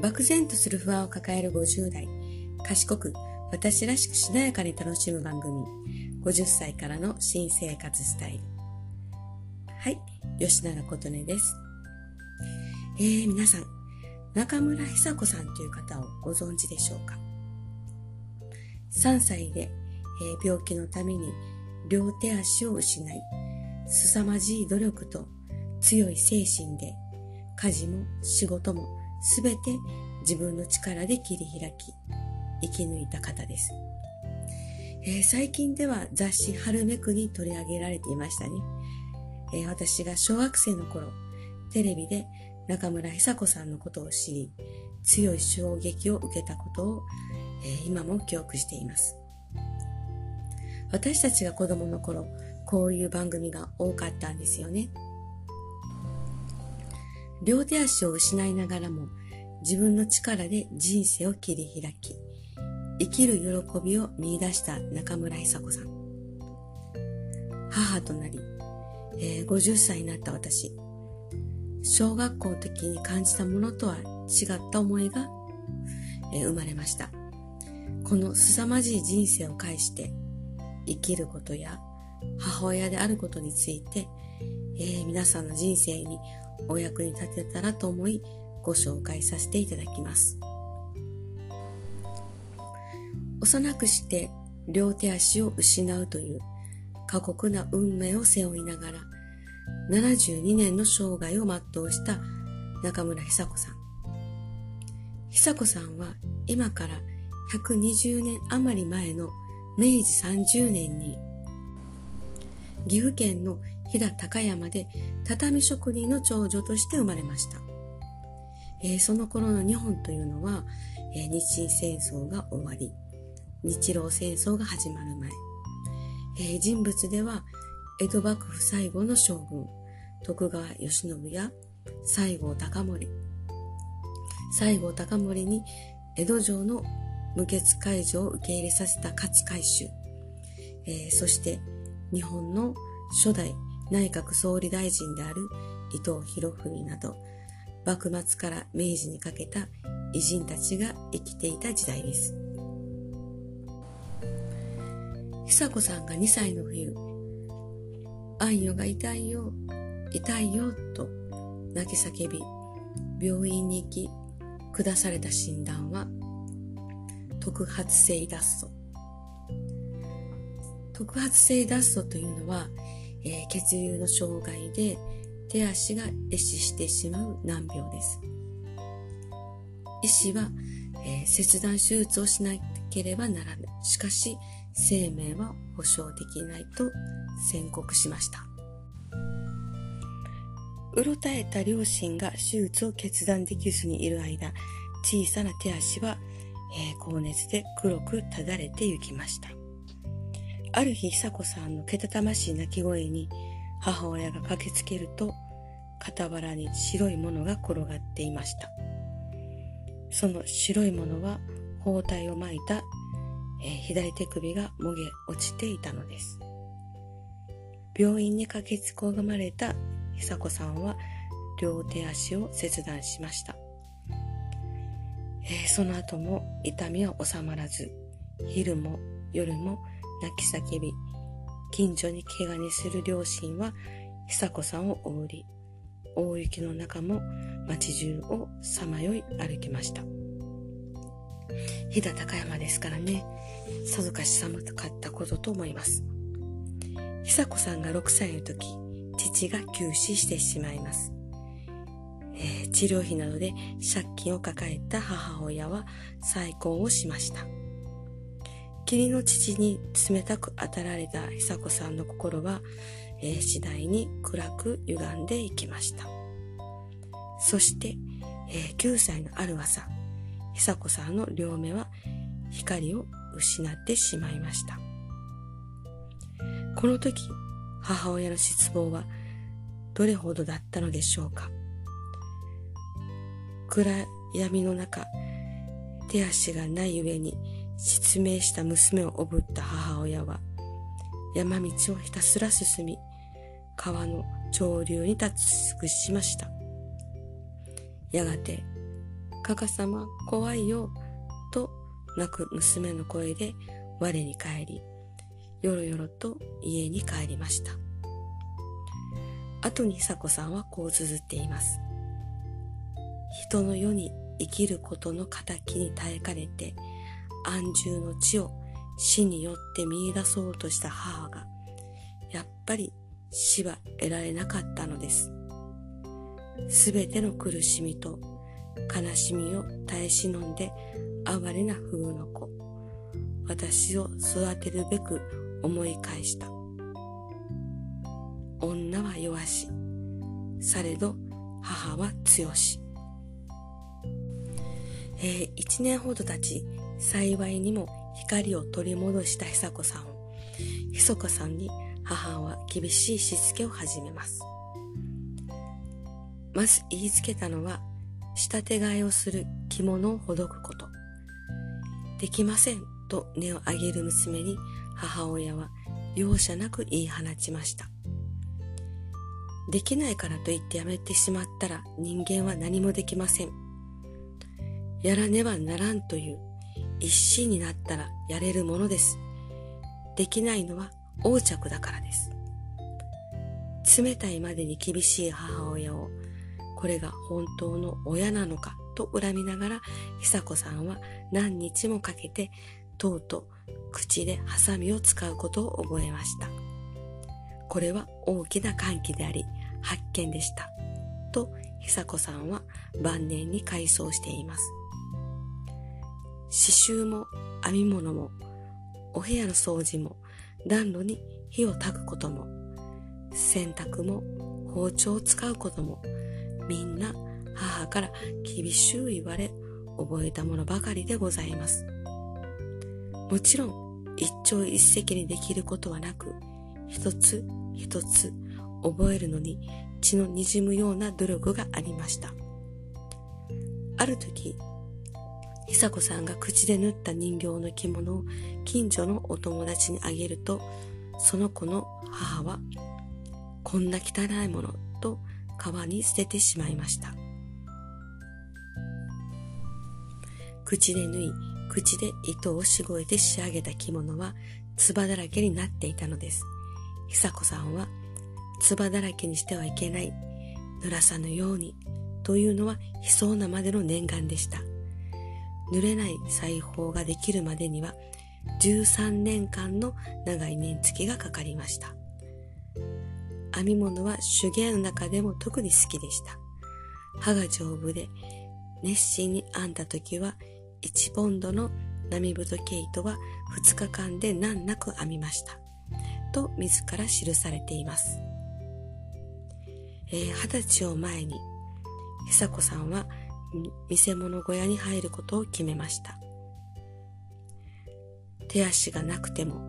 漠然とする不安を抱える50代、賢く私らしくしなやかに楽しむ番組、50歳からの新生活スタイル。はい、吉永琴音です。えー、皆さん、中村久子さんという方をご存知でしょうか？3歳で、えー、病気のために両手足を失い、凄まじい努力と強い精神で家事も仕事もすべて自分の力で切り開き、生き抜いた方です。えー、最近では雑誌春めくに取り上げられていましたね。えー、私が小学生の頃、テレビで中村久子さんのことを知り、強い衝撃を受けたことを、えー、今も記憶しています。私たちが子供の頃、こういう番組が多かったんですよね。両手足を失いながらも自分の力で人生を切り開き、生きる喜びを見出した中村久子さん。母となり、えー、50歳になった私。小学校の時に感じたものとは違った思いが、えー、生まれました。この凄まじい人生を介して生きることや母親であることについて、えー、皆さんの人生にお役に立てたらと思いご紹介させていただきます。幼くして両手足を失うという過酷な運命を背負いながら72年の生涯を全うした中村久子さん。久子さんは今から120年余り前の明治30年に岐阜県の飛騨高山で畳職人の長女として生まれました。えー、その頃の日本というのは、えー、日清戦争が終わり、日露戦争が始まる前、えー、人物では江戸幕府最後の将軍、徳川慶喜や西郷隆盛、西郷隆盛に江戸城の無血解除を受け入れさせた勝海舟、えー、そして日本の初代内閣総理大臣である伊藤博文など、幕末から明治にかけた偉人たちが生きていた時代です。久子さんが2歳の冬、あんよが痛いよ、痛いよ、と泣き叫び、病院に行き、下された診断は、特発性脱走。特発性脱走というのは、えー、血流の障害で手足が壊死してしまう難病です。医師は、えー、切断手術をしなければならない。しかし、生命は保証できないと宣告しました。うろたえた両親が手術を決断できずにいる間、小さな手足は、えー、高熱で黒くただれて行きました。ある日、久子さんのけたたましい泣き声に母親が駆けつけると、傍らに白いものが転がっていました。その白いものは包帯を巻いた、えー、左手首がもげ落ちていたのです。病院に駆けつこがまれた久子さんは両手足を切断しました。えー、その後も痛みは収まらず、昼も夜も泣き叫び、近所に怪我にする両親は久子さんをおり、大雪の中も街中をさまよい歩きました。飛騨高山ですからね、さぞかし寒かったことと思います。久子さんが6歳の時、父が急死してしまいます。えー、治療費などで借金を抱えた母親は再婚をしました。霧の父に冷たく当たられた久子さんの心は、えー、次第に暗く歪んでいきました。そして、えー、9歳のある朝、久子さんの両目は光を失ってしまいました。この時、母親の失望はどれほどだったのでしょうか。暗闇の中、手足がない上に失明した娘をおぶった母親は、山道をひたすら進み、川の上流に立ち尽くしました。やがて、かかさま怖いよ、と泣く娘の声で我に帰り、よろよろと家に帰りました。後に久子さんはこう綴っています。人の世に生きることの仇に耐えかねて、安住の地を死によって見出そうとした母が、やっぱり死は得られなかったのです。すべての苦しみと悲しみを耐え忍んで哀れな風の子、私を育てるべく思い返した。女は弱し、されど母は強し。えー、一年ほど経ち、幸いにも光を取り戻した久子さんを、ひ子さんに母は厳しいしつけを始めます。まず言いつけたのは、仕立て替えをする着物をほどくこと。できませんと根を上げる娘に母親は容赦なく言い放ちました。できないからと言ってやめてしまったら人間は何もできません。やらねばならんという一心になったらやれるものです。できないのは横着だからです。冷たいまでに厳しい母親を、これが本当の親なのかと恨みながら、久子さんは何日もかけて、とうとう口でハサミを使うことを覚えました。これは大きな歓喜であり、発見でした。と、久子さんは晩年に回想しています。刺繍も編み物も、お部屋の掃除も、暖炉に火を焚くことも、洗濯も包丁を使うことも、みんな母から厳しゅう言われ、覚えたものばかりでございます。もちろん、一朝一夕にできることはなく、一つ一つ覚えるのに血の滲むような努力がありました。ある時、久子さんが口で縫った人形の着物を近所のお友達にあげると、その子の母は、こんな汚いものと川に捨ててしまいました。口で縫い、口で糸をしごいて仕上げた着物は、唾だらけになっていたのです。久子さんは唾だらけにしてはいけない、濡らさぬように、というのは悲壮なまでの念願でした。濡れない裁縫ができるまでには、13年間の長い年月がかかりました。編み物は手芸の中でも特に好きでした。刃が丈夫で、熱心に編んだ時は、1ポンドの波太毛糸は2日間で難なく編みました。と自ら記されています。えー、歳を前に、久子さんは見せ物小屋に入ることを決めました。手足がなくても、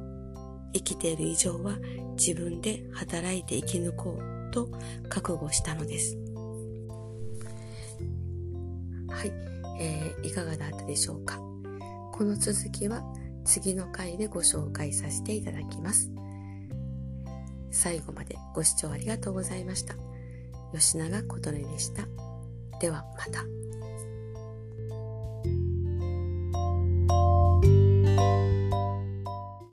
生きている以上は自分で働いて生き抜こうと覚悟したのです。はい、えー、いかがだったでしょうか。この続きは次の回でご紹介させていただきます。最後までご視聴ありがとうございました。吉永琴音でした。ではまた。